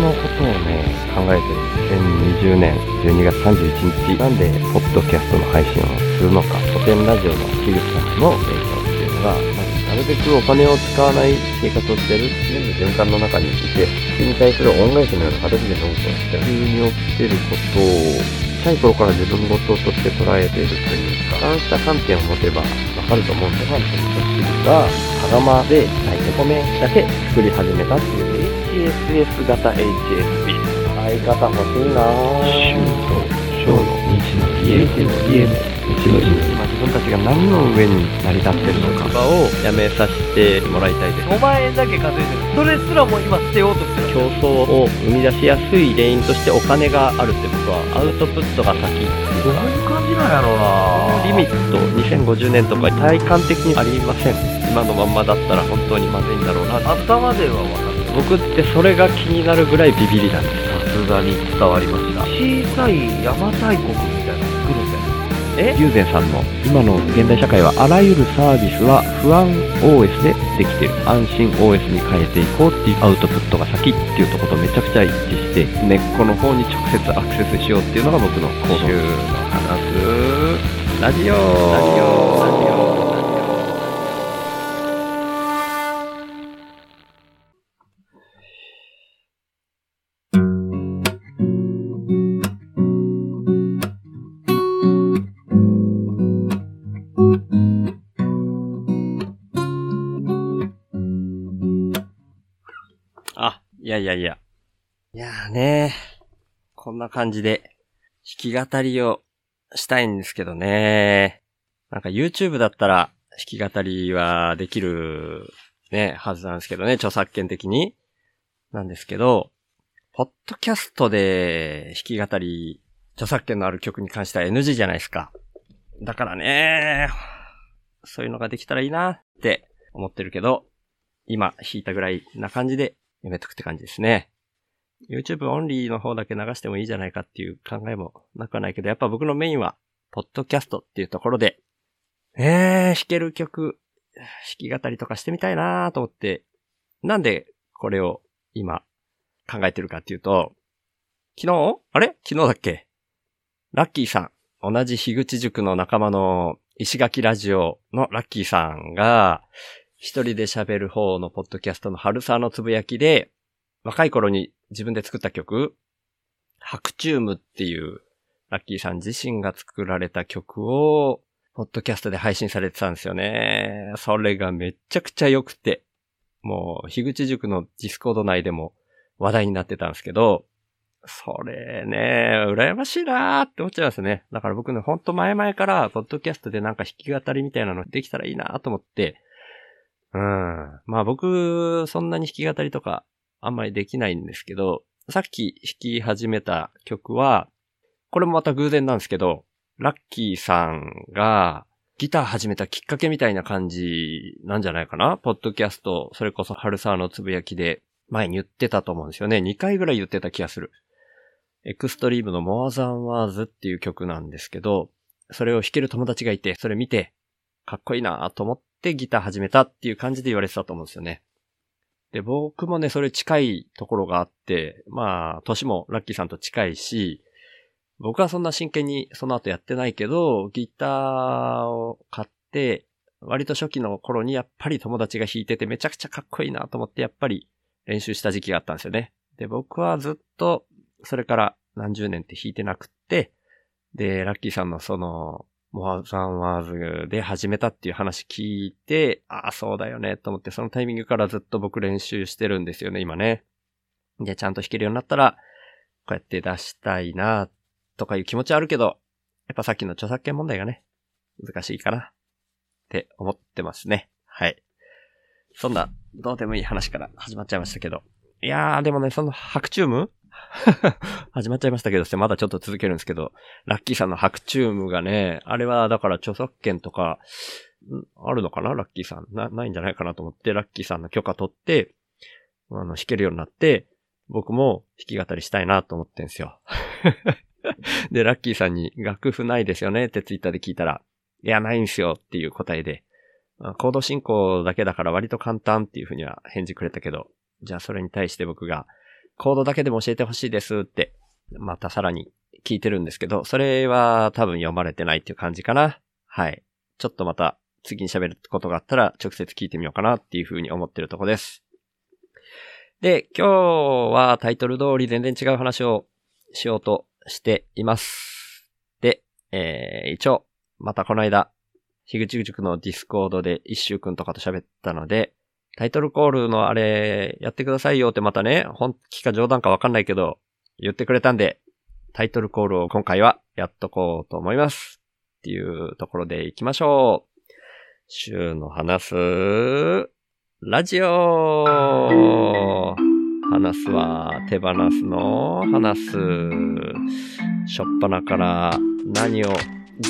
のことをね、考えてる2020年12月31日、なんで、ポッドキャストの配信をするのか、古典ラジオの樋口さんの勉強っていうのが、なるべくお金を使わない生活をしてる全部循環の中にいて、それに対する恩返しのような形でノートをして、急に起きてることを、小さい頃から自分事として捉えているというか、そうした観点を持てばわかると思うんで、ファンと味噌汁が、羽釜で炊いて米だけ作り始めたっていう HSS 型 HSP。相方欲しいな。ぁ。週と小の日の家の家。のうちの家今自分たちが何の上に成り立ってるのか。をやめさせてもらいたいです。5万円だけ稼いでる。それすらも今捨てようとしてる。競争を生み出しやすい原因としてお金があるって僕はアウトプットが先。どういう感じなんやろうな。リミット2050年とか体感的にありません。今のまんまだったら本当にまずいんだろうな。頭では分かる僕ってそれが気になるぐらいビビりなんです。さすがに伝わりました小さい邪馬台国みたいなの作るんだよえ？友禅さんの今の現代社会はあらゆるサービスは不安 OS でできてる。安心 OS に変えていこうっていうアウトプットが先っていうところとめちゃくちゃ一致して根っこの方に直接アクセスしようっていうのが僕の行動の話すラジオラジオラジオやいやいや。いやーねこんな感じで弾き語りをしたいんですけどねなんか YouTube だったら弾き語りはできるね、はずなんですけどね、著作権的に。なんですけど、ポッドキャストで弾き語り、著作権のある曲に関しては NG じゃないですか。だからねそういうのができたらいいなって思ってるけど、今弾いたぐらいな感じでやめとくって感じですね。YouTube オンリーの方だけ流してもいいじゃないかっていう考えもなくはないけど、やっぱ僕のメインは、ポッドキャストっていうところで、えー、弾ける曲、弾き語りとかしてみたいなーと思って、なんでこれを今考えてるかっていうと、昨日？あれ？昨日だっけ？ラッキーさん、同じ樋口塾の仲間の石垣ラジオのラッキーさんが、一人で喋る方のポッドキャストの春沢のつぶやきで、若い頃に自分で作った曲、白昼夢っていう、ラッキーさん自身が作られた曲を、ポッドキャストで配信されてたんですよね。それがめちゃくちゃ良くて、もう、樋口塾のディスコード内でも話題になってたんですけど、それね、羨ましいなーって思っちゃいますね。だから僕ね、ほんと前々から、ポッドキャストでなんか弾き語りみたいなのできたらいいなーと思って、うん。まあ僕、そんなに弾き語りとかあんまりできないんですけど、さっき弾き始めた曲は、これもまた偶然なんですけど、ラッキーさんがギター始めたきっかけみたいな感じなんじゃないかな？ポッドキャスト、それこそ春沢のつぶやきで前に言ってたと思うんですよね。2回ぐらい言ってた気がする。エクストリームの More Than Words っていう曲なんですけど、それを弾ける友達がいて、それ見て、かっこいいなと思ってギター始めたっていう感じで言われてたと思うんですよね。で、僕もね、それ近いところがあって、まあ、年もラッキーさんと近いし、僕はそんな真剣にその後やってないけど、ギターを買って、割と初期の頃にやっぱり友達が弾いててめちゃくちゃかっこいいなと思ってやっぱり練習した時期があったんですよね。で、僕はずっとそれから何十年って弾いてなくって、で、ラッキーさんのその、モアザンワーズで始めたっていう話聞いて、ああ、そうだよね、と思って、そのタイミングからずっと僕練習してるんですよね、今ね。で、ちゃんと弾けるようになったら、こうやって出したいな、とかいう気持ちはあるけど、やっぱさっきの著作権問題がね、難しいかな、って思ってますね。はい。そんな、どうでもいい話から始まっちゃいましたけど。いやー、でもね、その、ハクチューム 始まっちゃいましたけど、まだちょっと続けるんですけど、ラッキーさんのハクチュームがね、あれはだから著作権とか、あるのかな？ラッキーさん。な、ないんじゃないかなと思って、ラッキーさんの許可取って、あの、弾けるようになって、僕も弾き語りしたいなと思ってんすよ。で、ラッキーさんに楽譜ないですよね？ってツイッターで聞いたら、いや、ないんすよっていう答えで、コード進行だけだから割と簡単っていうふうには返事くれたけど、じゃあそれに対して僕が、コードだけでも教えてほしいですって、またさらに聞いてるんですけど、それは多分読まれてないっていう感じかな。はい。ちょっとまた次に喋ることがあったら直接聞いてみようかなっていうふうに思ってるとこです。で、今日はタイトル通り全然違う話をしようとしています。で、えー、一応、またこの間、樋口塾のディスコードで一周くんとかと喋ったので、タイトルコールのあれ、やってくださいよってまたね、本気か冗談かわかんないけど、言ってくれたんで、タイトルコールを今回はやっとこうと思います。っていうところで行きましょう。シュウの放す、ラジオ放すは手放すの放す。しょっぱなから何を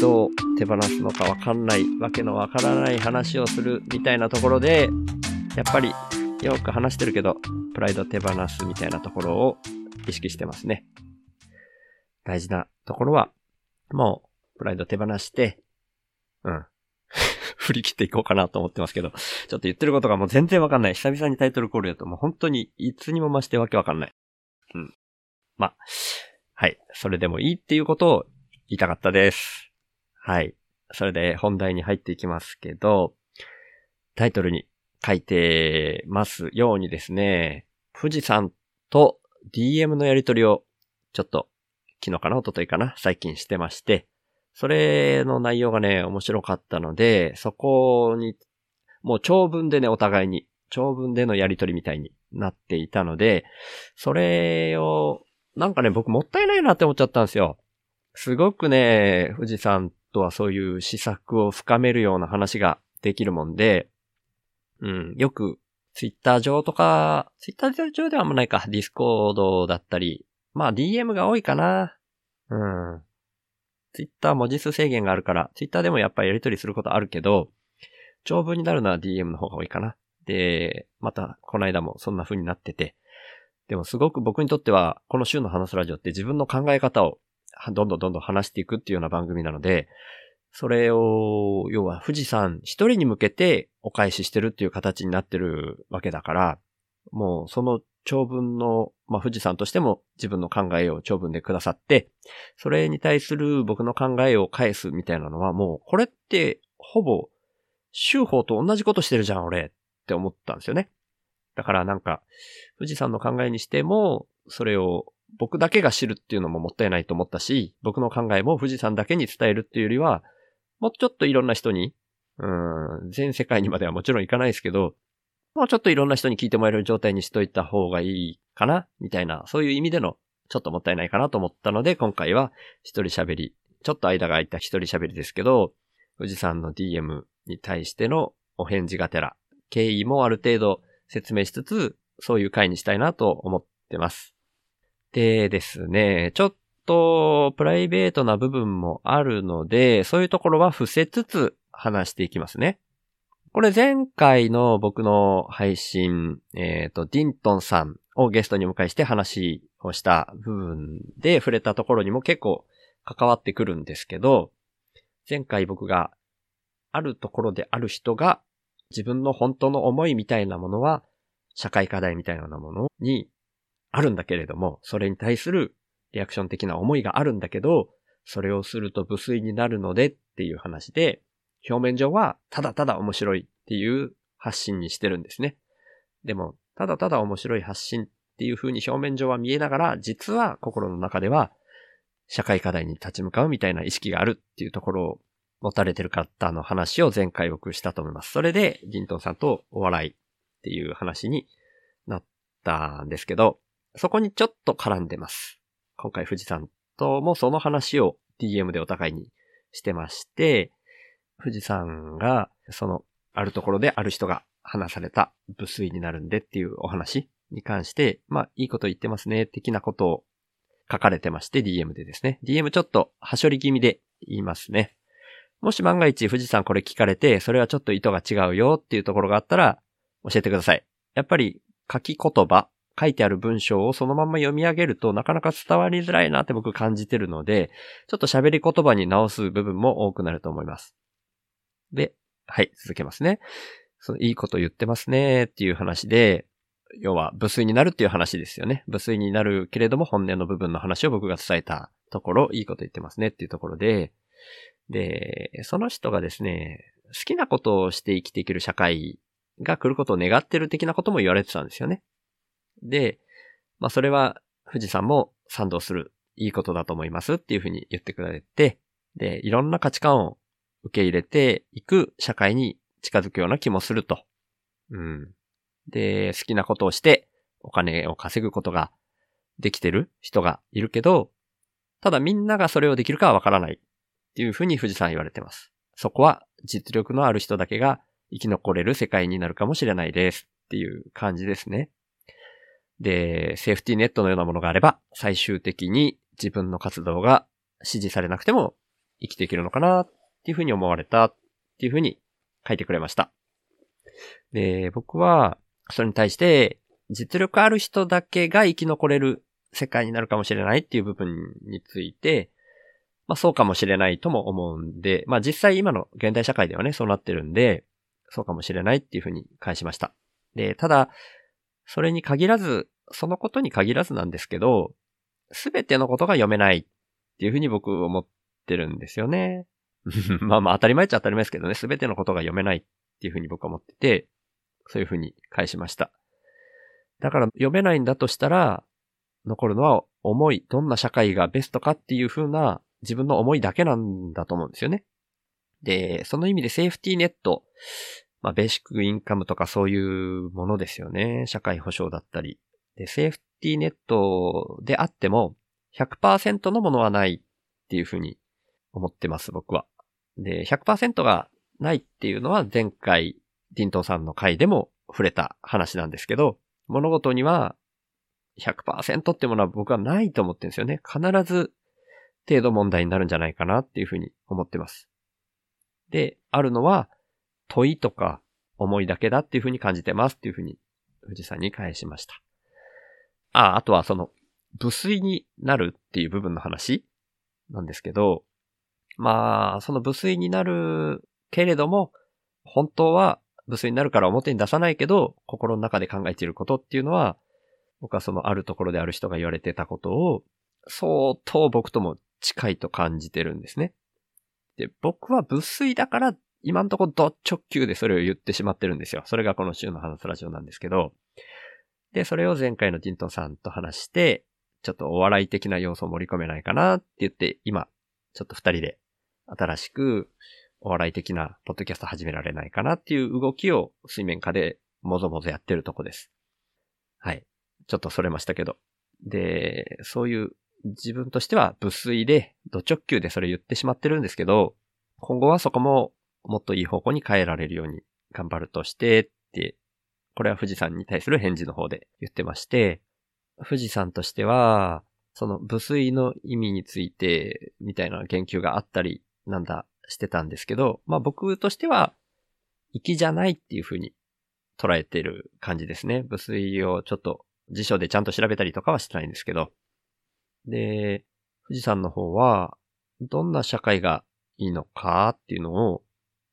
どう手放すのかわかんないわけのわからない話をするみたいなところで、やっぱりよく話してるけど、プライド手放すみたいなところを意識してますね。大事なところは、もう、プライド手放して、うん。振り切っていこうかなと思ってますけど、ちょっと言ってることがもう全然わかんない。久々にタイトルコールやともう本当にいつにも増してわけわかんない。うん。ま、はい。それでもいいっていうことを言いたかったです。はい。それで本題に入っていきますけど、タイトルに書いてますようにですね、富士山と DM のやりとりをちょっと昨日かな一昨日かな最近してまして、それの内容がね、面白かったので、そこに、もう長文でね、お互いに、長文でのやりとりみたいになっていたので、それを、なんかね、僕もったいないなって思っちゃったんですよ。すごくね、フジさんとはそういう思索を深めるような話ができるもんで、うん、よく、ツイッター上とか、ツイッター上ではあんまないか、ディスコードだったり、まあ DM が多いかな。うん。ツイッター文字数制限があるから、ツイッターでもやっぱりやり取りすることあるけど、長文になるのは DM の方が多いかな。で、また、この間もそんな風になってて。でもすごく僕にとっては、この週の話すラジオって自分の考え方をどんどんどんどん話していくっていうような番組なので、それを、要は富士山一人に向けてお返ししてるっていう形になってるわけだから、もうその長文の、まあ富士山としても自分の考えを長文でくださって、それに対する僕の考えを返すみたいなのはもう、これってほぼ、修法と同じことしてるじゃん、俺って思ったんですよね。だからなんか、富士山の考えにしても、それを僕だけが知るっていうのももったいないと思ったし、僕の考えも富士山だけに伝えるっていうよりは、もうちょっといろんな人に、うん、全世界にまではもちろんいかないですけど、もうちょっといろんな人に聞いてもらえる状態にしといた方がいいかなみたいな、そういう意味での、ちょっともったいないかなと思ったので、今回は一人喋り、ちょっと間が空いた一人喋りですけど、富士山の DM に対してのお返事がてら、経緯もある程度説明しつつ、そういう回にしたいなと思ってます。でですね、ちょっとプライベートな部分もあるので、そういうところは伏せつつ話していきますね。これ前回の僕の配信、えっ、と、ディントンさんをゲストにお迎えして話をした部分で触れたところにも結構関わってくるんですけど、前回僕があるところである人が自分の本当の思いみたいなものは社会課題みたいなものにあるんだけれども、それに対するリアクション的な思いがあるんだけど、それをすると無粋になるのでっていう話で、表面上はただただ面白いっていう発信にしてるんですね。でも、ただただ面白い発信っていう風に表面上は見えながら、実は心の中では社会課題に立ち向かうみたいな意識があるっていうところを持たれてる方の話を前回僕したと思います。それで、ジントンさんとお笑いっていう話になったんですけど、そこにちょっと絡んでます。今回富士山ともその話を DM でお互いにしてまして、富士山がそのあるところである人が話された無粋になるんでっていうお話に関して、まあいいこと言ってますね、的なことを書かれてまして、DM でですね。DM ちょっとはしょり気味で言いますね。もし万が一富士山これ聞かれて、それはちょっと意図が違うよっていうところがあったら、教えてください。やっぱり書き言葉、書いてある文章をそのまま読み上げるとなかなか伝わりづらいなって僕感じてるので、ちょっと喋り言葉に直す部分も多くなると思います。で、はい、続けますね。そのいいこと言ってますねっていう話で、要は、無粋になるっていう話ですよね。無粋になるけれども本音の部分の話を僕が伝えたところ、いいこと言ってますねっていうところで、で、その人がですね、好きなことをして生きていける社会が来ることを願ってる的なことも言われてたんですよね。で、まあそれは富士山も賛同する、いいことだと思いますっていうふうに言ってくれて、で、いろんな価値観を受け入れていく社会に近づくような気もすると。うん。で、好きなことをしてお金を稼ぐことができてる人がいるけど、ただみんながそれをできるかはわからないっていうふうに富士山言われてます。そこは実力のある人だけが生き残れる世界になるかもしれないですっていう感じですね。で、セーフティーネットのようなものがあれば、最終的に自分の活動が支持されなくても生きていけるのかなっていうふうに思われたっていうふうに書いてくれました。で、僕は、それに対して、実力ある人だけが生き残れる世界になるかもしれないっていう部分について、まあそうかもしれないとも思うんで、まあ実際今の現代社会ではね、そうなってるんで、そうかもしれないっていうふうに返しました。で、ただ、それに限らず、そのことに限らずなんですけど、すべてのことが読めないっていうふうに僕思ってるんですよね。まあまあ当たり前っちゃ当たり前ですけどね、すべてのことが読めないっていうふうに僕は思ってて、そういうふうに返しました。だから読めないんだとしたら、残るのは思い、どんな社会がベストかっていうふうな自分の思いだけなんだと思うんですよね。で、その意味でセーフティーネット、まあベーシックインカムとかそういうものですよね。社会保障だったり。で、セーフティーネットであっても100%のものはないっていうふうに思ってます、僕は。で、100%がないっていうのは前回、ディントンさんの回でも触れた話なんですけど、物事には100%ってものは僕はないと思ってるんですよね。必ず程度問題になるんじゃないかなっていうふうに思ってます。で、あるのは問いとか思いだけだっていうふうに感じてますっていうふうに富士山に返しました。あ、あとはその、無水になるっていう部分の話なんですけど、まあ、その無水になるけれども、本当は無水になるから表に出さないけど、心の中で考えていることっていうのは、僕はそのあるところである人が言われてたことを、相当僕とも近いと感じてるんですね。で、僕は無水だから、今んとこド直球でそれを言ってしまってるんですよ。それがこの週の話すラジオなんですけど。で、それを前回のジントンさんと話して、ちょっとお笑い的な要素を盛り込めないかなって言って、今、ちょっと二人で新しくお笑い的なポッドキャスト始められないかなっていう動きを水面下でもぞもぞやってるとこです。はい。ちょっとそれましたけど。で、そういう自分としては無粋で、ド直球でそれ言ってしまってるんですけど、今後はそこももっといい方向に変えられるように頑張るとしてって、これは富士山に対する返事の方で言ってまして、富士山としては、その無粋の意味についてみたいな言及があったりなんだしてたんですけど、まあ僕としては、粋じゃないっていう風に捉えてる感じですね。物水をちょっと辞書でちゃんと調べたりとかはしてないんですけど。で、富士山の方は、どんな社会がいいのかっていうのを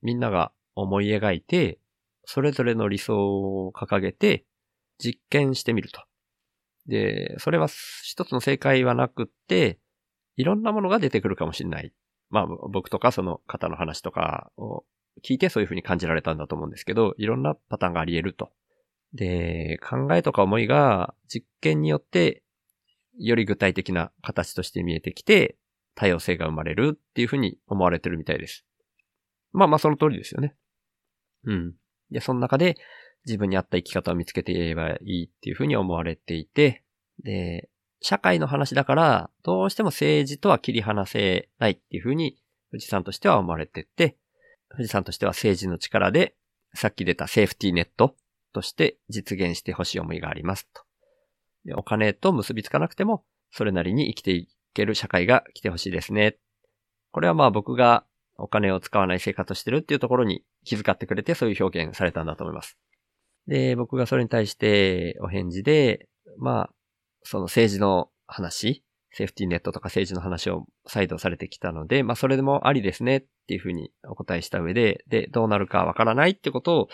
みんなが思い描いて、それぞれの理想を掲げて実験してみると。で、それは一つの正解はなくって、いろんなものが出てくるかもしれないまあ僕とかその方の話とかを聞いてそういう風に感じられたんだと思うんですけど、いろんなパターンがあり得ると。で、考えとか思いが実験によってより具体的な形として見えてきて、多様性が生まれるっていう風に思われてるみたいです。まあまあその通りですよね。うん。で、その中で自分に合った生き方を見つけていればいいっていう風に思われていて、で、社会の話だから、どうしても政治とは切り離せないっていうふうに、富士山としては思われてて、富士山としては政治の力で、さっき出たセーフティーネットとして実現してほしい思いがありますと。でお金と結びつかなくても、それなりに生きていける社会が来てほしいですね。これはまあ僕がお金を使わない生活をしてるっていうところに気遣ってくれてそういう表現されたんだと思います。で、僕がそれに対してお返事で、まあ、その政治の話、セーフティーネットとか政治の話を再度されてきたので、まあそれでもありですねっていうふうにお答えした上で、で、どうなるかわからないってことを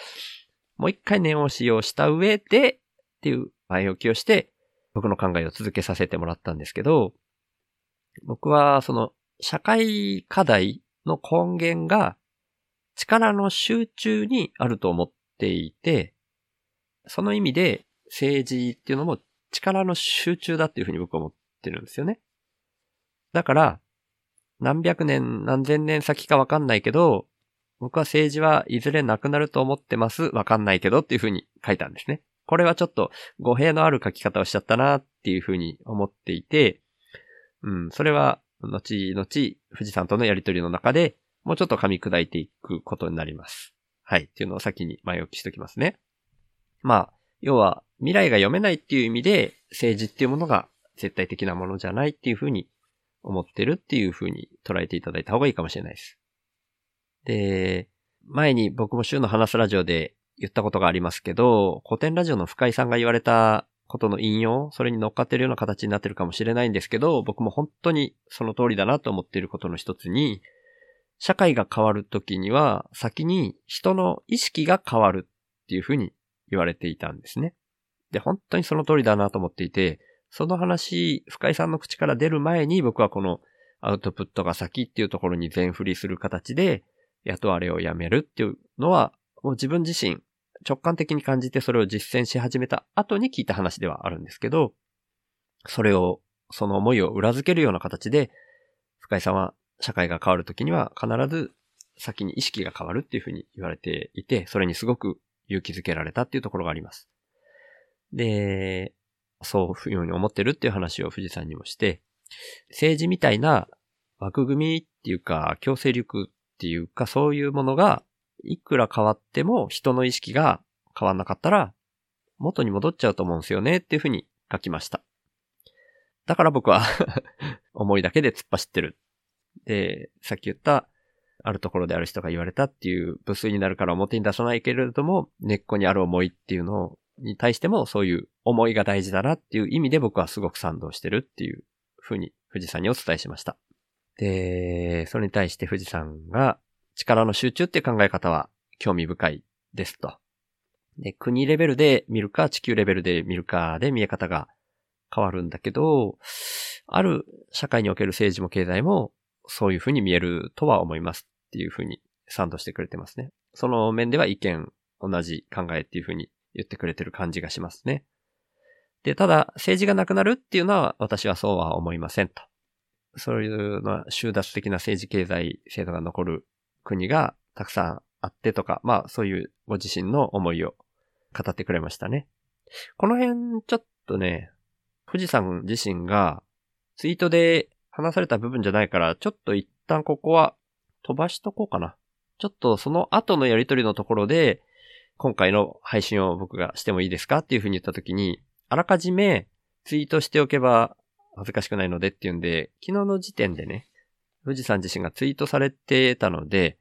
もう一回念を使用した上で、っていう前置きをして、僕の考えを続けさせてもらったんですけど、僕はその社会課題の根源が力の集中にあると思っていて、その意味で政治っていうのも力の集中だっていうふうに僕は思ってるんですよね。だから、何百年何千年先かわかんないけど、僕は政治はいずれなくなると思ってます。わかんないけどっていうふうに書いたんですね。これはちょっと語弊のある書き方をしちゃったなっていうふうに思っていて、うん、それは後々富士山とのやりとりの中でもうちょっと噛み砕いていくことになります。はい。っていうのを先に前置きしておきますね。まあ、要は未来が読めないっていう意味で政治っていうものが絶対的なものじゃないっていうふうに思ってるっていうふうに捉えていただいた方がいいかもしれないです。で、前に僕も週の話すラジオで言ったことがありますけど、古典ラジオの深井さんが言われたことの引用、それに乗っかってるような形になってるかもしれないんですけど、僕も本当にその通りだなと思っていることの一つに、社会が変わるときには、先に人の意識が変わるっていうふうに言われていたんですね。で、本当にその通りだなと思っていて、その話、深井さんの口から出る前に僕はこのアウトプットが先っていうところに全振りする形で雇われをやめるっていうのは、もう自分自身直感的に感じてそれを実践し始めた後に聞いた話ではあるんですけど、それを、その思いを裏付けるような形で、深井さんは社会が変わるときには必ず先に意識が変わるっていうふうに言われていて、それにすごく勇気づけられたっていうところがあります。で、そういうふうに思ってるっていう話を富士山にもして、政治みたいな枠組みっていうか、強制力っていうか、そういうものが、いくら変わっても人の意識が変わんなかったら、元に戻っちゃうと思うんですよねっていうふうに書きました。だから僕は 思いだけで突っ走ってる。で、さっき言った、あるところである人が言われたっていう部数になるから表に出さないけれども、根っこにある思いっていうのに対してもそういう思いが大事だなっていう意味で僕はすごく賛同してるっていうふうに富士山にお伝えしました。で、それに対して富士山が力の集中っていう考え方は興味深いですと。で、国レベルで見るか地球レベルで見るかで見え方が変わるんだけど、ある社会における政治も経済もそういうふうに見えるとは思いますっていうふうに賛同してくれてますね。その面では意見同じ考えっていうふうに言ってくれてる感じがしますね。で、ただ政治がなくなるっていうのは私はそうは思いませんと。そういうのは収奪的な政治経済制度が残る国がたくさんあってとか、まあそういうご自身の思いを語ってくれましたね。この辺ちょっとね、富士山自身がツイートで話された部分じゃないから、ちょっと一旦ここは飛ばしとこうかな。ちょっとその後のやりとりのところで、今回の配信を僕がしてもいいですかっていうふうに言ったときに、あらかじめツイートしておけば恥ずかしくないのでっていうんで、昨日の時点でね、富士山自身がツイートされてたので、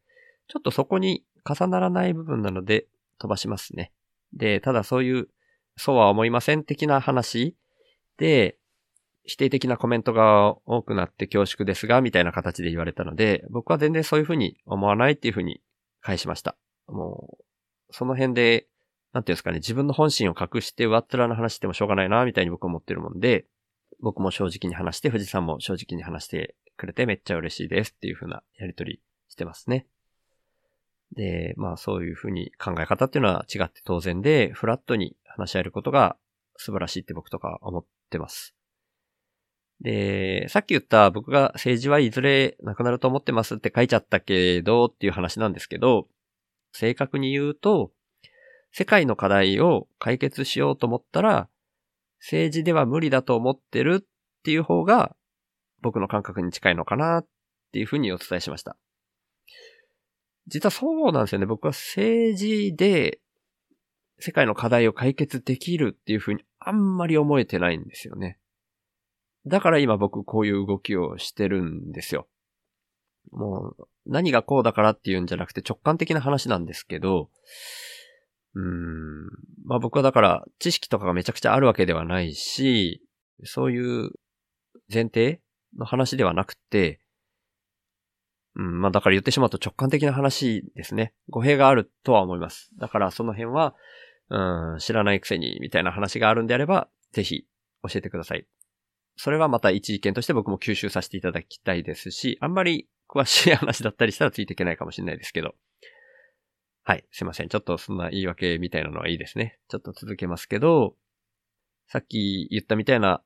ちょっとそこに重ならない部分なので飛ばしますね。で、ただそういう、そうは思いません的な話で、否定的なコメントが多くなって恐縮ですが、みたいな形で言われたので、僕は全然そういうふうに思わないっていうふうに返しました。もう、その辺で、なんていうんですかね、自分の本心を隠して上っ面の話してもしょうがないな、みたいに僕は思ってるもんで、僕も正直に話して、富士山も正直に話してくれてめっちゃ嬉しいですっていう風なやりとりしてますね。で、まあそういう風に考え方っていうのは違って当然で、フラットに話し合えることが素晴らしいって僕とか思ってます。で、さっき言った僕が政治はいずれなくなると思ってますって書いちゃったけどっていう話なんですけど、正確に言うと、世界の課題を解決しようと思ったら、政治では無理だと思ってるっていう方が僕の感覚に近いのかなっていうふうにお伝えしました。実はそうなんですよね。僕は政治で世界の課題を解決できるっていうふうにあんまり思えてないんですよね。だから今僕こういう動きをしてるんですよ。もう何がこうだからっていうんじゃなくて直感的な話なんですけど、うん。まあ僕はだから知識とかがめちゃくちゃあるわけではないし、そういう前提の話ではなくて、うん、まあだから言ってしまうと直感的な話ですね。語弊があるとは思います。だからその辺は、うん、知らないくせに、みたいな話があるんであれば、ぜひ教えてください。それはまた一意見として僕も吸収させていただきたいですし、あんまり詳しい話だったりしたらついていけないかもしれないですけど。はい、すいません。ちょっとそんな言い訳みたいなのはいいですね。ちょっと続けますけど、さっき言ったみたいな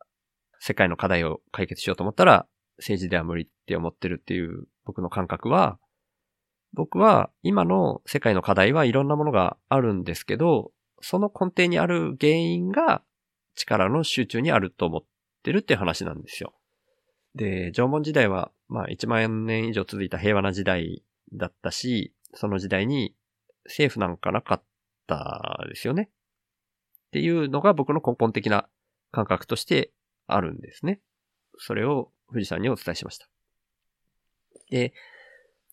世界の課題を解決しようと思ったら、政治では無理って思ってるっていう僕の感覚は、僕は今の世界の課題はいろんなものがあるんですけど、その根底にある原因が力の集中にあると思ってるっていう話なんですよ。で、縄文時代は、まあ1万年以上続いた平和な時代だったし、その時代に政府なんかなかったですよね。っていうのが僕の根本的な感覚としてあるんですね。それを富士山にお伝えしました。で、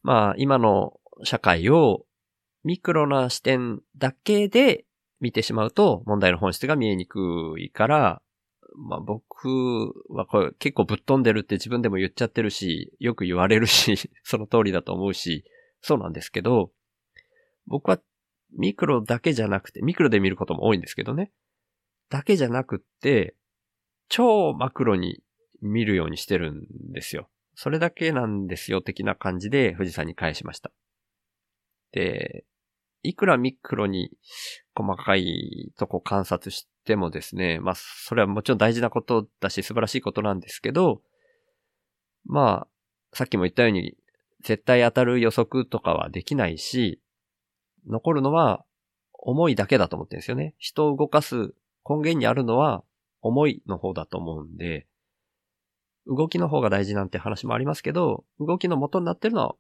まあ今の社会をミクロな視点だけで見てしまうと問題の本質が見えにくいから、まあ僕はこれ結構ぶっ飛んでるって自分でも言っちゃってるし、よく言われるし、その通りだと思うし、そうなんですけど、僕はミクロだけじゃなくて、ミクロで見ることも多いんですけどね。だけじゃなくって、超マクロに見るようにしてるんですよ。それだけなんですよ、的な感じで富士山に返しました。で、いくらミクロに細かいとこ観察してもですね、まあ、それはもちろん大事なことだし素晴らしいことなんですけど、まあ、さっきも言ったように、絶対当たる予測とかはできないし、残るのは思いだけだと思ってるんですよね。人を動かす根源にあるのは思いの方だと思うんで、動きの方が大事なんて話もありますけど、動きの元になってるのは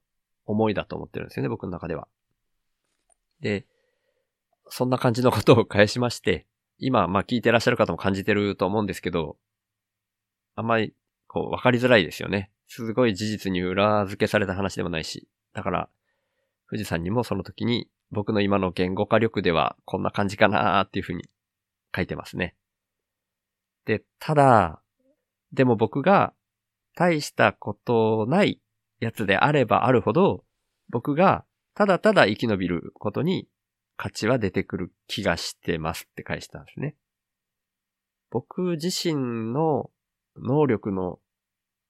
思いだと思ってるんですよね、僕の中では。で、そんな感じのことを返しまして、今、まあ聞いてらっしゃる方も感じてると思うんですけど、あんまり、こう、わかりづらいですよね。すごい事実に裏付けされた話でもないし。だから、富士山にもその時に、僕の今の言語化力ではこんな感じかなーっていうふうに書いてますね。で、ただ、でも僕が大したことないやつであればあるほど、僕がただただ生き延びることに価値は出てくる気がしてますって返したんですね。僕自身の能力の、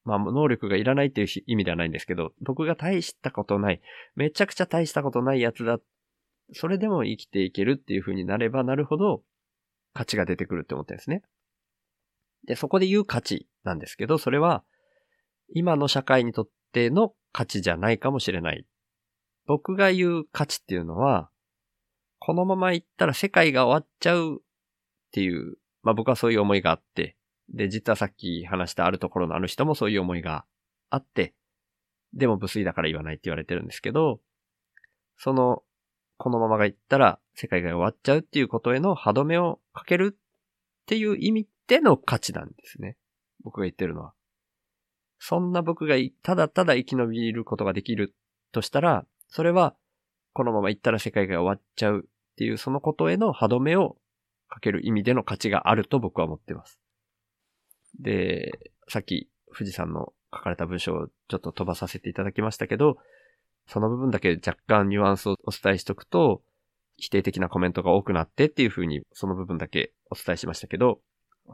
まあ能力がいらないっていう意味ではないんですけど、僕が大したことない、めちゃくちゃ大したことないやつだっ、それでも生きていけるっていう風になればなるほど価値が出てくるって思ってるんですね。で、そこで言う価値なんですけど、それは今の社会にとっての価値じゃないかもしれない。僕が言う価値っていうのは、このまま行ったら世界が終わっちゃうっていう、まあ僕はそういう思いがあって、で、実はさっき話したあるところのあの人もそういう思いがあって、でも無粋だから言わないって言われてるんですけど、その、このままが行ったら世界が終わっちゃうっていうことへの歯止めをかけるっていう意味での価値なんですね。僕が言ってるのは。そんな僕がただただ生き延びることができるとしたら、それはこのまま行ったら世界が終わっちゃうっていうそのことへの歯止めをかける意味での価値があると僕は思ってます。で、さっき富士山の書かれた文章をちょっと飛ばさせていただきましたけど、その部分だけ若干ニュアンスをお伝えしとくと、否定的なコメントが多くなってっていう風にその部分だけお伝えしましたけど、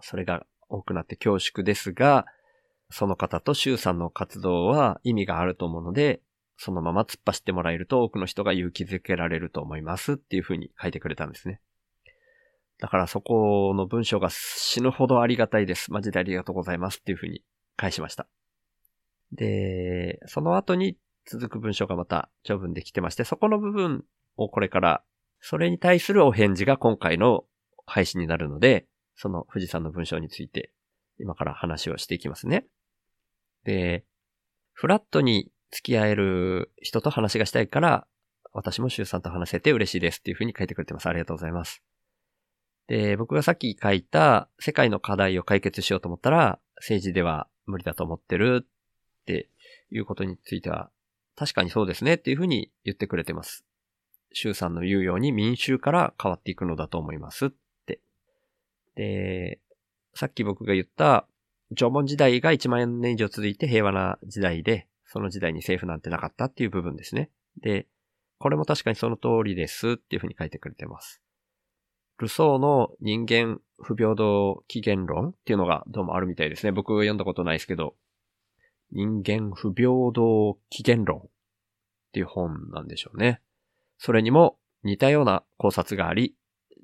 それが多くなって恐縮ですが、その方と周さんの活動は意味があると思うので、そのまま突っ走ってもらえると多くの人が勇気づけられると思いますっていう風に書いてくれたんですね。だからそこの文章が死ぬほどありがたいです。マジでありがとうございますっていう風に返しました。で、その後に続く文章がまた長文できてまして、そこの部分をこれから、それに対するお返事が今回の配信になるので、その富士山の文章について今から話をしていきますね。で、フラットに付き合える人と話がしたいから、私も周さんと話せて嬉しいですっていう風に書いてくれてます。ありがとうございます。で、僕がさっき書いた世界の課題を解決しようと思ったら、政治では無理だと思ってるっていうことについては、確かにそうですねっていう風に言ってくれてます。周さんの言うように民衆から変わっていくのだと思いますって。で、さっき僕が言った縄文時代が1万年以上続いて平和な時代で、その時代に政府なんてなかったっていう部分ですね。で、これも確かにその通りですっていうふうに書いてくれてます。ルソーの人間不平等起源論っていうのがどうもあるみたいですね。僕読んだことないですけど、人間不平等起源論っていう本なんでしょうね。それにも似たような考察があり、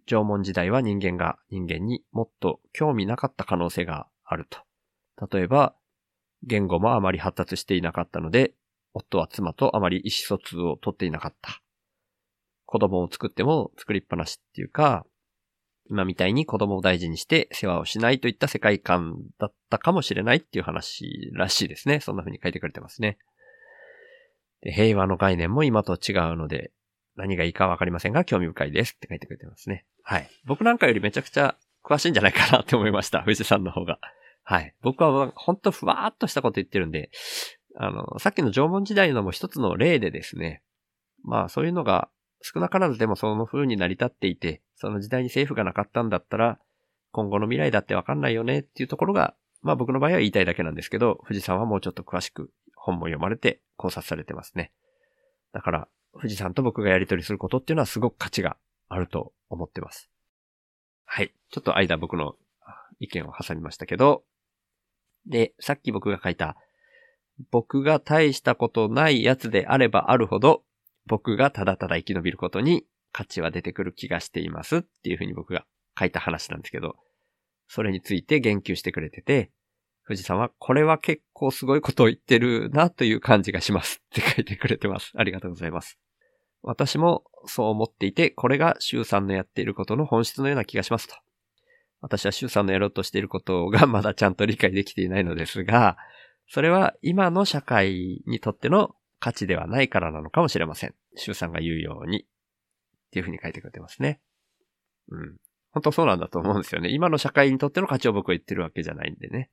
縄文時代は人間が人間にもっと興味なかった可能性があると。例えば、言語もあまり発達していなかったので、夫は妻とあまり意思疎通をとっていなかった。子供を作っても作りっぱなしっていうか、今みたいに子供を大事にして世話をしないといった世界観だったかもしれないっていう話らしいですね。そんな風に書いてくれてますね。で平和の概念も今と違うので、何がいいかわかりませんが興味深いですって書いてくれてますね。はい。僕なんかよりめちゃくちゃ詳しいんじゃないかなって思いました。富士山の方が。はい。僕はほんとふわーっとしたこと言ってるんで、あの、さっきの縄文時代のも一つの例でですね、まあそういうのが少なからずでもその風に成り立っていて、その時代に政府がなかったんだったら、今後の未来だってわかんないよねっていうところが、まあ僕の場合は言いたいだけなんですけど、富士山はもうちょっと詳しく本も読まれて考察されてますね。だから、富士山と僕がやり取りすることっていうのはすごく価値があると思ってます。はい。ちょっと間僕の意見を挟みましたけど、で、さっき僕が書いた、僕が大したことないやつであればあるほど、僕がただただ生き延びることに価値は出てくる気がしていますっていうふうに僕が書いた話なんですけど、それについて言及してくれてて、富士山はこれは結構すごいことを言ってるなという感じがしますって書いてくれてます。ありがとうございます。私もそう思っていて、これが周さんのやっていることの本質のような気がしますと。私は周さんのやろうとしていることが まだちゃんと理解できていないのですが、それは今の社会にとっての価値ではないからなのかもしれません。周さんが言うように。っていうふうに書いてくれてますね。うん。本当そうなんだと思うんですよね。今の社会にとっての価値を僕は言ってるわけじゃないんでね。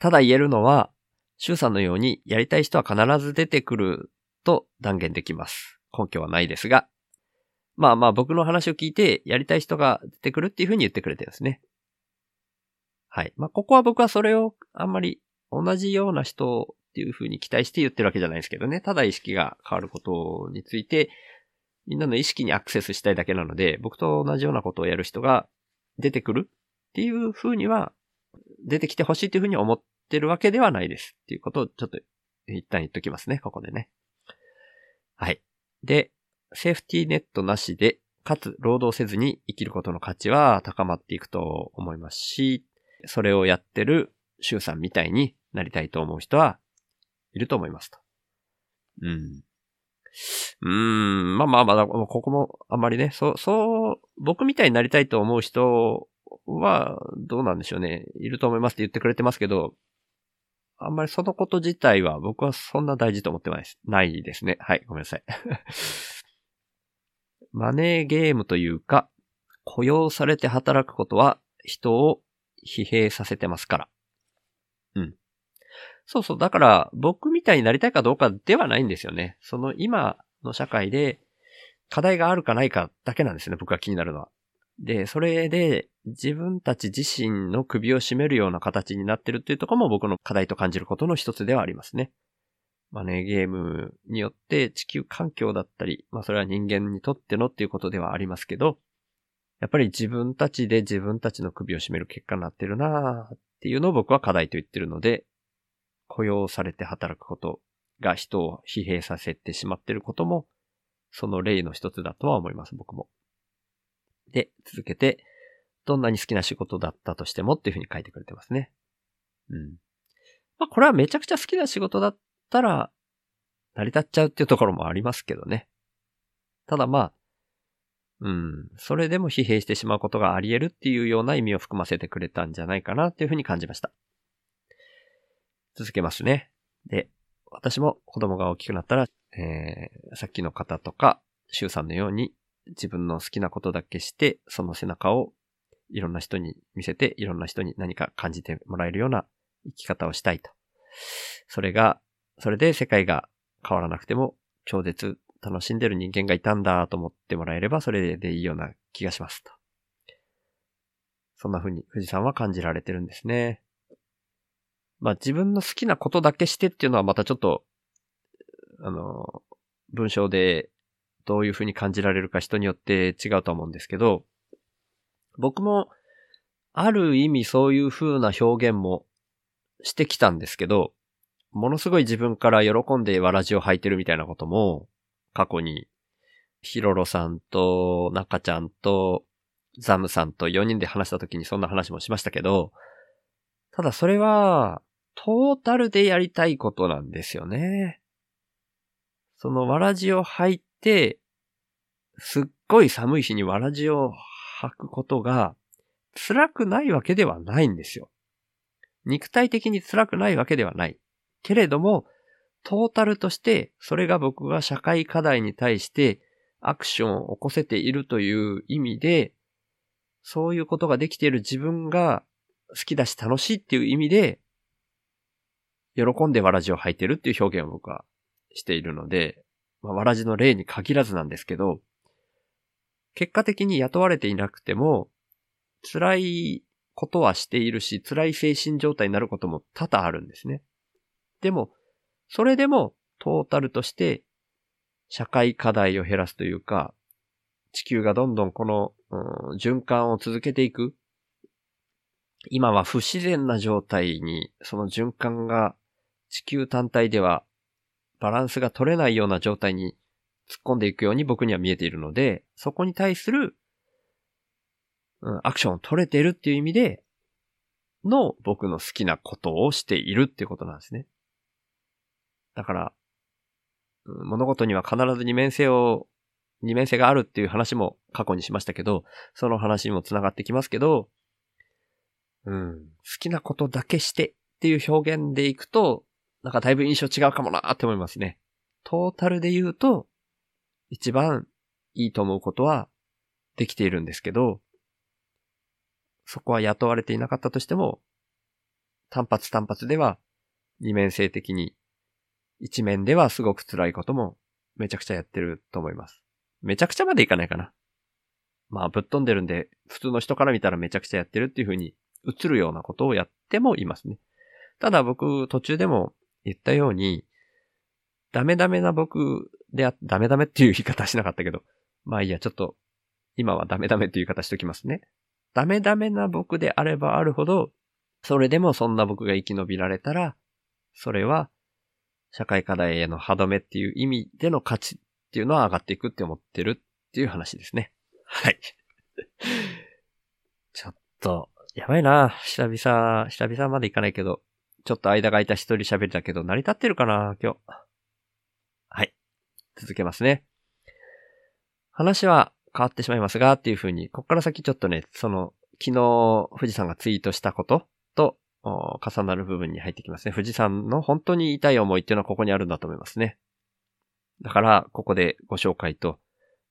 ただ言えるのは、周さんのようにやりたい人は必ず出てくると断言できます。根拠はないですが。まあまあ僕の話を聞いてやりたい人が出てくるっていうふうに言ってくれてるんですね。はい。まあここは僕はそれをあんまり同じような人っていうふうに期待して言ってるわけじゃないですけどね。ただ意識が変わることについて、みんなの意識にアクセスしたいだけなので、僕と同じようなことをやる人が出てくるっていうふうには、出てきてほしいっていうふうに思ってるわけではないですっていうことをちょっと一旦言っときますね、ここでね。はい。で、セーフティーネットなしで、かつ労働せずに生きることの価値は高まっていくと思いますし、それをやってるシュウさんみたいになりたいと思う人はいると思いますと。うん。うん、まあまあまあ、ここもあんまりね、そう、そう、僕みたいになりたいと思う人は、どうなんでしょうね。いると思いますって言ってくれてますけど、あんまりそのこと自体は僕はそんな大事と思ってないです。ないですね。はい、ごめんなさい。マネーゲームというか、雇用されて働くことは人を疲弊させてますから。うん。そうそう。だから、僕みたいになりたいかどうかではないんですよね。その今の社会で課題があるかないかだけなんですね。僕が気になるのは。で、それで自分たち自身の首を絞めるような形になってるっていうとこも僕の課題と感じることの一つではありますね。マネーゲームによって地球環境だったり、まあそれは人間にとってのっていうことではありますけど、やっぱり自分たちで自分たちの首を絞める結果になってるなっていうのを僕は課題と言ってるので、雇用されて働くことが人を疲弊させてしまっていることも、その例の一つだとは思います、僕も。で、続けて、どんなに好きな仕事だったとしてもっていうふうに書いてくれてますね。うん。まあ、これはめちゃくちゃ好きな仕事だったら、成り立っちゃうっていうところもありますけどね。ただまあ、うん、それでも疲弊してしまうことがあり得るっていうような意味を含ませてくれたんじゃないかなっていうふうに感じました。続けますね。で、私も子供が大きくなったら、えー、さっきの方とか、シュウさんのように自分の好きなことだけして、その背中をいろんな人に見せて、いろんな人に何か感じてもらえるような生き方をしたいと。それが、それで世界が変わらなくても、超絶楽しんでる人間がいたんだと思ってもらえれば、それでいいような気がしますと。そんな風に富士山は感じられてるんですね。まあ自分の好きなことだけしてっていうのはまたちょっと、あの、文章でどういう風に感じられるか人によって違うと思うんですけど、僕も、ある意味そういう風な表現もしてきたんですけど、ものすごい自分から喜んでわらじを履いてるみたいなことも、過去に、ヒロロさんと、中ちゃんと、ザムさんと4人で話した時にそんな話もしましたけど、ただそれは、トータルでやりたいことなんですよね。そのわらじを履いて、すっごい寒い日にわらじを履くことが辛くないわけではないんですよ。肉体的に辛くないわけではない。けれども、トータルとしてそれが僕が社会課題に対してアクションを起こせているという意味で、そういうことができている自分が好きだし楽しいっていう意味で、喜んでわらじを履いてるっていう表現を僕はしているので、まあ、わらじの例に限らずなんですけど、結果的に雇われていなくても、辛いことはしているし、辛い精神状態になることも多々あるんですね。でも、それでもトータルとして社会課題を減らすというか、地球がどんどんこの、うん、循環を続けていく。今は不自然な状態に、その循環が地球単体ではバランスが取れないような状態に突っ込んでいくように僕には見えているので、そこに対する、うん、アクションを取れているっていう意味での僕の好きなことをしているっていうことなんですね。だから、物事には必ず二面性を、二面性があるっていう話も過去にしましたけど、その話にも繋がってきますけど、うん、好きなことだけしてっていう表現でいくと、なんかだいぶ印象違うかもなって思いますね。トータルで言うと、一番いいと思うことはできているんですけど、そこは雇われていなかったとしても、単発単発では二面性的に、一面ではすごく辛いこともめちゃくちゃやってると思います。めちゃくちゃまでいかないかな。まあぶっ飛んでるんで、普通の人から見たらめちゃくちゃやってるっていう風に映るようなことをやってもいますね。ただ僕途中でも言ったように、ダメダメな僕であ、ダメダメっていう言い方しなかったけど、まあいいや、ちょっと、今はダメダメっていう言い方しときますね。ダメダメな僕であればあるほど、それでもそんな僕が生き延びられたら、それは、社会課題への歯止めっていう意味での価値っていうのは上がっていくって思ってるっていう話ですね。はい。ちょっと、やばいな。久々、久々までいかないけど、ちょっと間が空いた一人喋りだけど、成り立ってるかな、今日。はい。続けますね。話は変わってしまいますが、っていう風に、こっから先ちょっとね、その、昨日、富士山がツイートしたことと、重なる部分に入ってきますね。富士山の本当に痛い思いっていうのはここにあるんだと思いますね。だから、ここでご紹介と、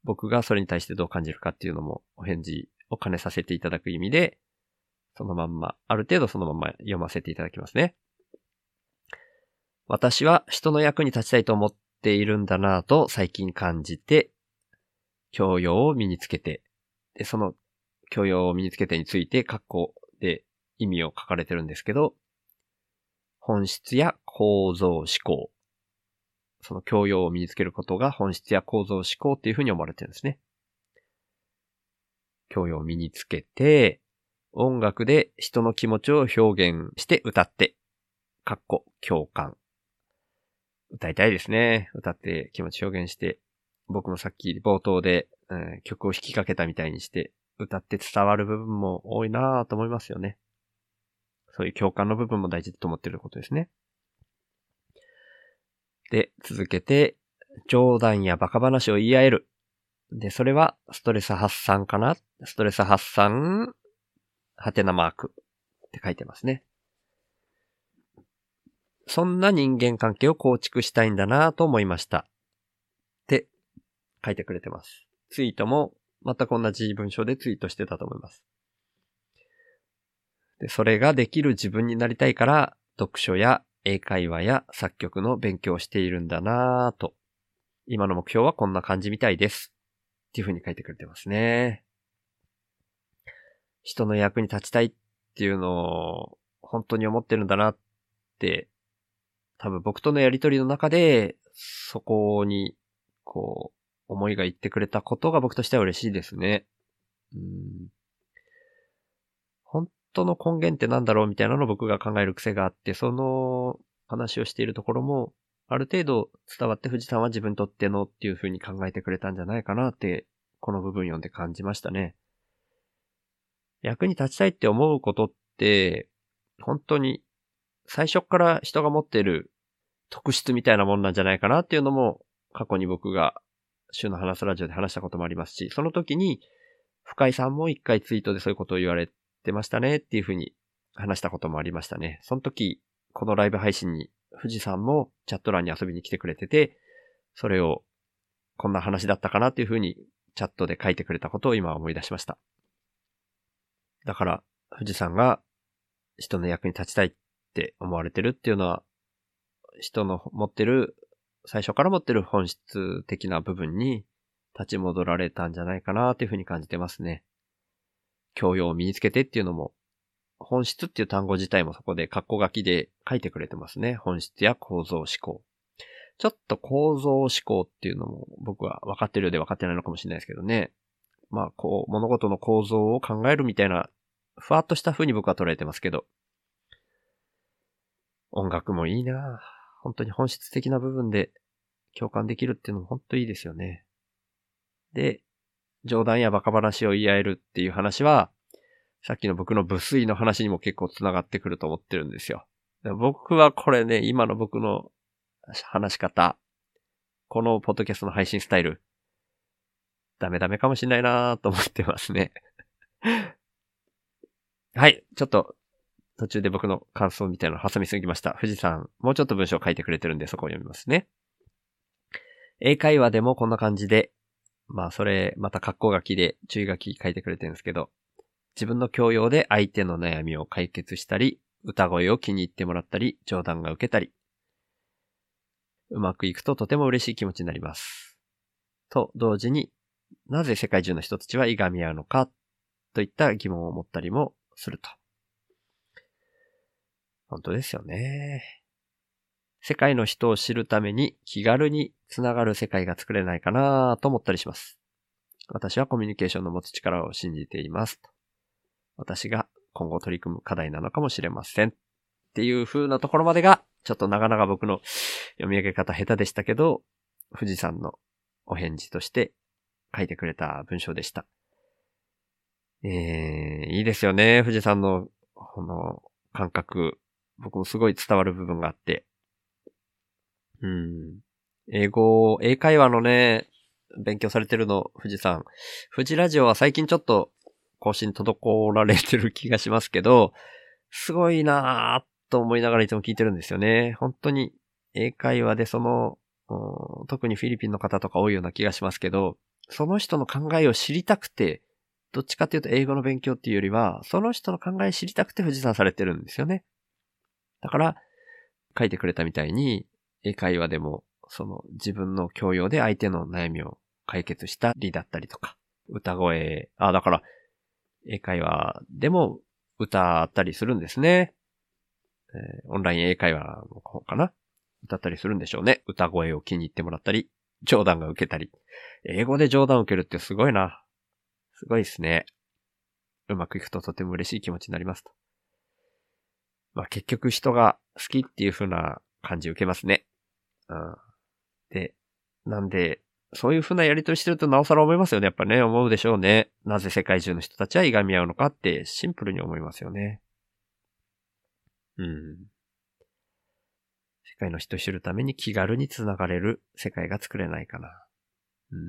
僕がそれに対してどう感じるかっていうのもお返事を兼ねさせていただく意味で、そのまんま、ある程度そのまま読ませていただきますね。私は人の役に立ちたいと思っているんだなぁと最近感じて、教養を身につけて、で、その教養を身につけてについて、括弧で意味を書かれてるんですけど、本質や構造思考。その教養を身につけることが本質や構造思考っていうふうに思われてるんですね。教養を身につけて、音楽で人の気持ちを表現して歌って、かっこ共感。歌いたいですね。歌って気持ち表現して、僕もさっき冒頭で、うん、曲を弾きかけたみたいにして、歌って伝わる部分も多いなぁと思いますよね。そういう共感の部分も大事だと思ってることですね。で、続けて、冗談やバカ話を言い合える。で、それはストレス発散かな？ストレス発散、はてなマークって書いてますね。そんな人間関係を構築したいんだなと思いました。って書いてくれてます。ツイートも全く同じ文章でツイートしてたと思います。で、それができる自分になりたいから、読書や英会話や作曲の勉強をしているんだなぁと。今の目標はこんな感じみたいです。っていう風に書いてくれてますね。人の役に立ちたいっていうのを本当に思ってるんだなって多分僕とのやりとりの中で、そこに、こう、思いが言ってくれたことが僕としては嬉しいですね。うん。当の根源ってなんだろうみたいなのを僕が考える癖があって、その話をしているところも、ある程度伝わって富士山は自分にとってのっていう風に考えてくれたんじゃないかなって、この部分読んで感じましたね。役に立ちたいって思うことって、本当に最初から人が持っている特質みたいなもんなんじゃないかなっていうのも、過去に僕が週の話すラジオで話したこともありますし、その時に深井さんも一回ツイートでそういうことを言われてましたねっていう風に話したこともありましたね。その時、このライブ配信に富士山もチャット欄に遊びに来てくれてて、それをこんな話だったかなっていう風にチャットで書いてくれたことを今思い出しました。だから、富士山が人の役に立ちたいっって思われてるっていうのは、人の持ってる、最初から持ってる本質的な部分に立ち戻られたんじゃないかなっていう風に感じてますね。教養を身につけてっていうのも、本質っていう単語自体もそこで括弧書きで書いてくれてますね。本質や構造思考。ちょっと構造思考っていうのも僕は分かってるようで分かってないのかもしれないですけどね。まあ、こう、物事の構造を考えるみたいな、ふわっとした風に僕は捉えてますけど。音楽もいいな本当に本質的な部分で共感できるっていうのも本当いいですよね。で、冗談やバカ話を言い合えるっていう話は、さっきの僕の無粋の話にも結構繋がってくると思ってるんですよ。僕はこれね、今の僕の話し方、このポッドキャストの配信スタイル、ダメダメかもしれないなと思ってますね。はい、ちょっと途中で僕の感想みたいなの挟みすぎました。富士山、もうちょっと文章書いてくれてるんでそこを読みますね。英会話でもこんな感じで、まあそれ、また格好書きで注意書き書いてくれてるんですけど、自分の教養で相手の悩みを解決したり、歌声を気に入ってもらったり、冗談が受けたり、うまくいくととても嬉しい気持ちになります。と同時に、なぜ世界中の人たちはいがみ合うのか、といった疑問を持ったりもすると。本当ですよね。世界の人を知るために気軽につながる世界が作れないかなと思ったりします。私はコミュニケーションの持つ力を信じています。私が今後取り組む課題なのかもしれません。っていう風なところまでが、ちょっとなかなか僕の読み上げ方下手でしたけど、富士山のお返事として書いてくれた文章でした。えー、いいですよね。富士山の、この感覚。僕もすごい伝わる部分があって。うん。英語、英会話のね、勉強されてるの、富士山。富士ラジオは最近ちょっと更新滞られてる気がしますけど、すごいなぁと思いながらいつも聞いてるんですよね。本当に英会話でその、特にフィリピンの方とか多いような気がしますけど、その人の考えを知りたくて、どっちかというと英語の勉強っていうよりは、その人の考え知りたくて富士山されてるんですよね。だから、書いてくれたみたいに、英会話でも、その自分の教養で相手の悩みを解決したりだったりとか、歌声、あ、だから、英会話でも歌ったりするんですね。えーオンライン英会話の方かな歌ったりするんでしょうね。歌声を気に入ってもらったり、冗談が受けたり。英語で冗談を受けるってすごいな。すごいですね。うまくいくととても嬉しい気持ちになりますと。まあ結局人が好きっていう風な感じを受けますね。うん。で、なんで、そういう風なやりとりしてるとなおさら思いますよね。やっぱね、思うでしょうね。なぜ世界中の人たちはいがみ合うのかってシンプルに思いますよね。うん。世界の人知るために気軽に繋がれる世界が作れないかな。うん。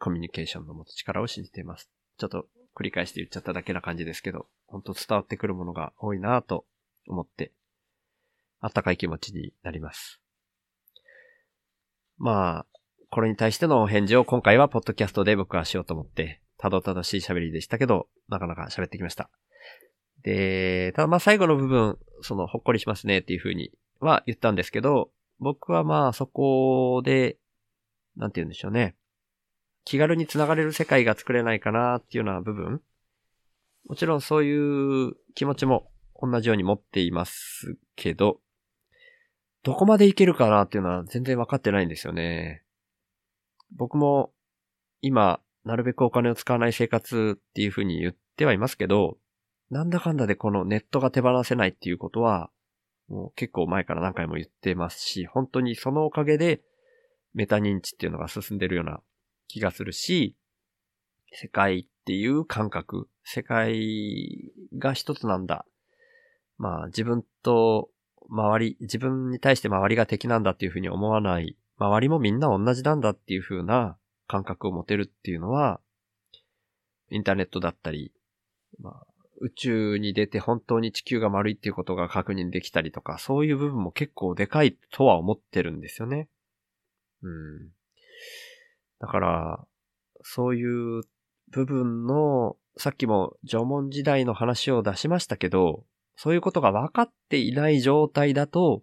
コミュニケーションの持つ力を信じています。ちょっと繰り返して言っちゃっただけな感じですけど、本当伝わってくるものが多いなぁと思って、あったかい気持ちになります。まあ、これに対してのお返事を今回はポッドキャストで僕はしようと思って、たどたどしい喋りでしたけど、なかなか喋ってきました。で、ただまあ最後の部分、そのほっこりしますねっていう風には言ったんですけど、僕はまあそこで、なんて言うんでしょうね。気軽に繋がれる世界が作れないかなっていうような部分。もちろんそういう気持ちも同じように持っていますけど、どこまでいけるかなっていうのは全然わかってないんですよね。僕も今、なるべくお金を使わない生活っていう風に言ってはいますけど、なんだかんだでこのネットが手放せないっていうことは、もう結構前から何回も言ってますし、本当にそのおかげでメタ認知っていうのが進んでるような気がするし、世界っていう感覚、世界が一つなんだ。まあ自分と周り、自分に対して周りが敵なんだっていうふうに思わない、周りもみんな同じなんだっていうふうな感覚を持てるっていうのは、インターネットだったり、まあ、宇宙に出て本当に地球が丸いっていうことが確認できたりとか、そういう部分も結構でかいとは思ってるんですよね。うん。だから、そういう部分の、さっきも縄文時代の話を出しましたけど、そういうことが分かっていない状態だと、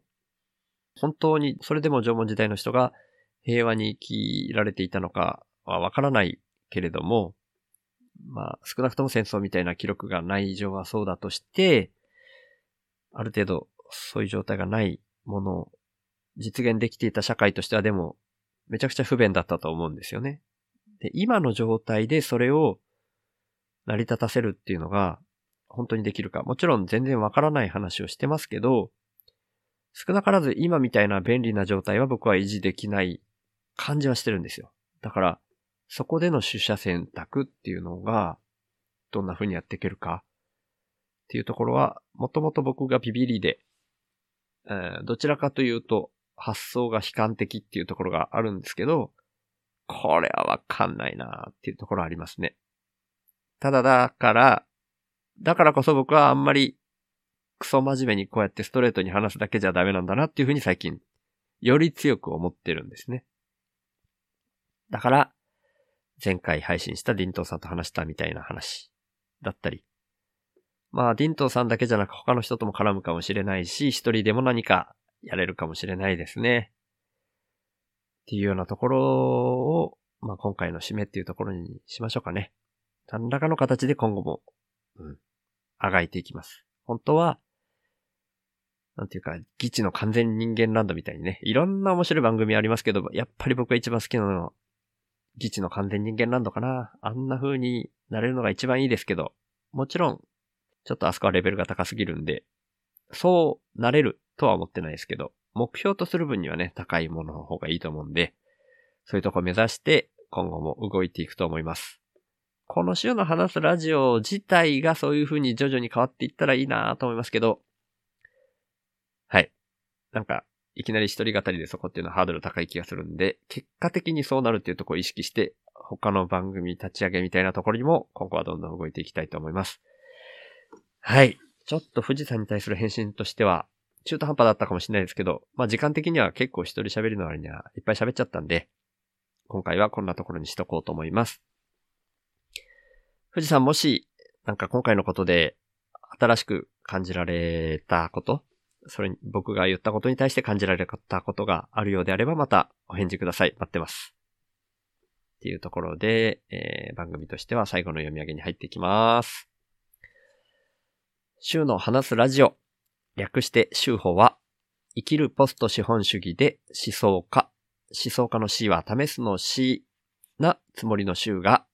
本当にそれでも縄文時代の人が平和に生きられていたのかは分からないけれども、まあ少なくとも戦争みたいな記録がない以上はそうだとして、ある程度そういう状態がないものを実現できていた社会としてはでもめちゃくちゃ不便だったと思うんですよね。で、今の状態でそれを成り立たせるっていうのが本当にできるか。もちろん全然わからない話をしてますけど、少なからず今みたいな便利な状態は僕は維持できない感じはしてるんですよ。だから、そこでの取捨選択っていうのが、どんな風にやっていけるかっていうところは、もともと僕がビビリで、えー、どちらかというと、発想が悲観的っていうところがあるんですけど、これはわかんないなっていうところありますね。ただだから、だからこそ僕はあんまりクソ真面目にこうやってストレートに話すだけじゃダメなんだなっていうふうに最近、より強く思ってるんですね。だから、前回配信したディントーさんと話したみたいな話だったり。まあ、ディントーさんだけじゃなく他の人とも絡むかもしれないし、一人でも何かやれるかもしれないですね。っていうようなところを、まあ今回の締めっていうところにしましょうかね。何らかの形で今後も、あがいていきます。本当は、なんていうか、ギチの完全人間ランドみたいにね、いろんな面白い番組ありますけど、やっぱり僕が一番好きなのは、ギチの完全人間ランドかな。あんな風になれるのが一番いいですけど、もちろん、ちょっとあそこはレベルが高すぎるんで、そうなれるとは思ってないですけど、目標とする分にはね、高いものの方がいいと思うんで、そういうとこ目指して今後も動いていくと思います。この週の話すラジオ自体がそういう風に徐々に変わっていったらいいなと思いますけど、はい。なんか、いきなり一人語りでそこっていうのはハードル高い気がするんで、結果的にそうなるっていうとこを意識して、他の番組立ち上げみたいなところにも、今後はどんどん動いていきたいと思います。はい。ちょっと富士山に対する返信としては、中途半端だったかもしれないですけど、まあ時間的には結構一人喋るの割にはいっぱい喋っちゃったんで、今回はこんなところにしとこうと思います。富士山もし、なんか今回のことで新しく感じられたこと、それに僕が言ったことに対して感じられたことがあるようであればまたお返事ください。待ってます。っていうところで、えー、番組としては最後の読み上げに入っていきます。週の話すラジオ。略して週法は、生きるポスト資本主義で思想家。思想家の C は試すの C なつもりの週が、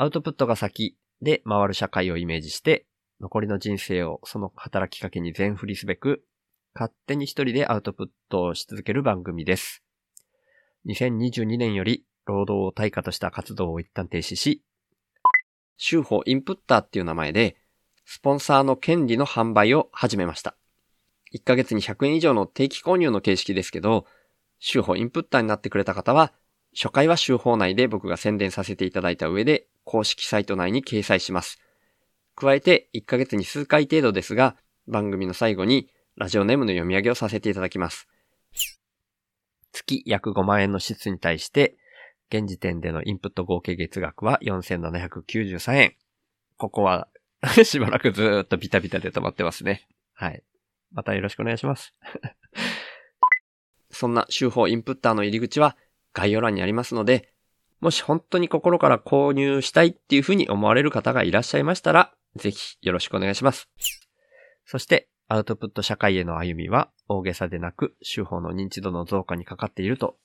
アウトプットが先で回る社会をイメージして、残りの人生をその働きかけに全振りすべく、勝手に一人でアウトプットをし続ける番組です。2022年より労働を対価とした活動を一旦停止し、週法インプッターっていう名前で、スポンサーの権利の販売を始めました。1ヶ月に100円以上の定期購入の形式ですけど、週報インプッターになってくれた方は、初回は週報内で僕が宣伝させていただいた上で、公式サイト内に掲載します。加えて、1ヶ月に数回程度ですが、番組の最後に、ラジオネームの読み上げをさせていただきます。月約5万円の支出に対して、現時点でのインプット合計月額は4793円。ここは しばらくずーっとビタビタで止まってますね。はい。またよろしくお願いします。そんな週報インプッターの入り口は概要欄にありますので、もし本当に心から購入したいっていうふうに思われる方がいらっしゃいましたら、ぜひよろしくお願いします。そして、アウトプット社会への歩みは大げさでなく、週報の認知度の増加にかかっていると、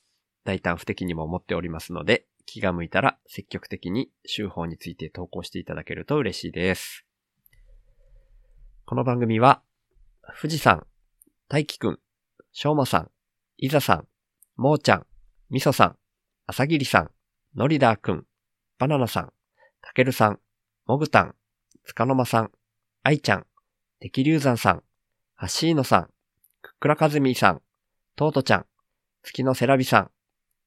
大胆不敵にも思っておりますので、気が向いたら積極的に週報について投稿していただけると嬉しいです。この番組は、富士山、大輝くん、しょうまさん、いざさん、もーちゃん、みそさん、あさぎりさん、のりだーくん、バナナさん、たけるさん、もぐたん、つかのまさん、あいちゃん、てきりゅうざんさん、はしーのさん、くっくらかずみーさん、とうとちゃん、月のセラビさん、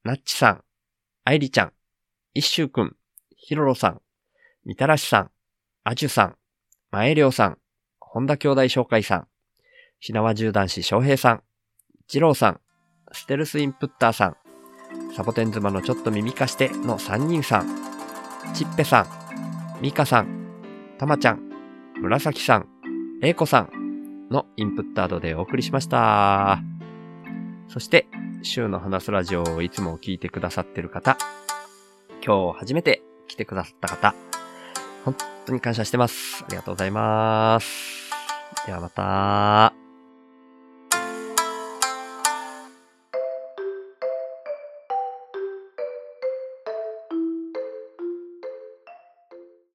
なっちさん、あいりちゃん、いっしゅうくん、ひろろさん、みたらしさん、あじゅさん、まえりょうさん、本田兄弟紹介さん、ひなわ銃男子翔平さん、じろうさん、ステルスインプッターさん、サボテン妻のちょっと耳貸しての3人さん、ちっぺさん、みかさん、たまちゃん、紫さん、えいこさんのインプッタードでお送りしました。そして、週の話すラジオをいつも聞いてくださってる方、今日初めて来てくださった方、本当に感謝してます。ありがとうございます。ではまた。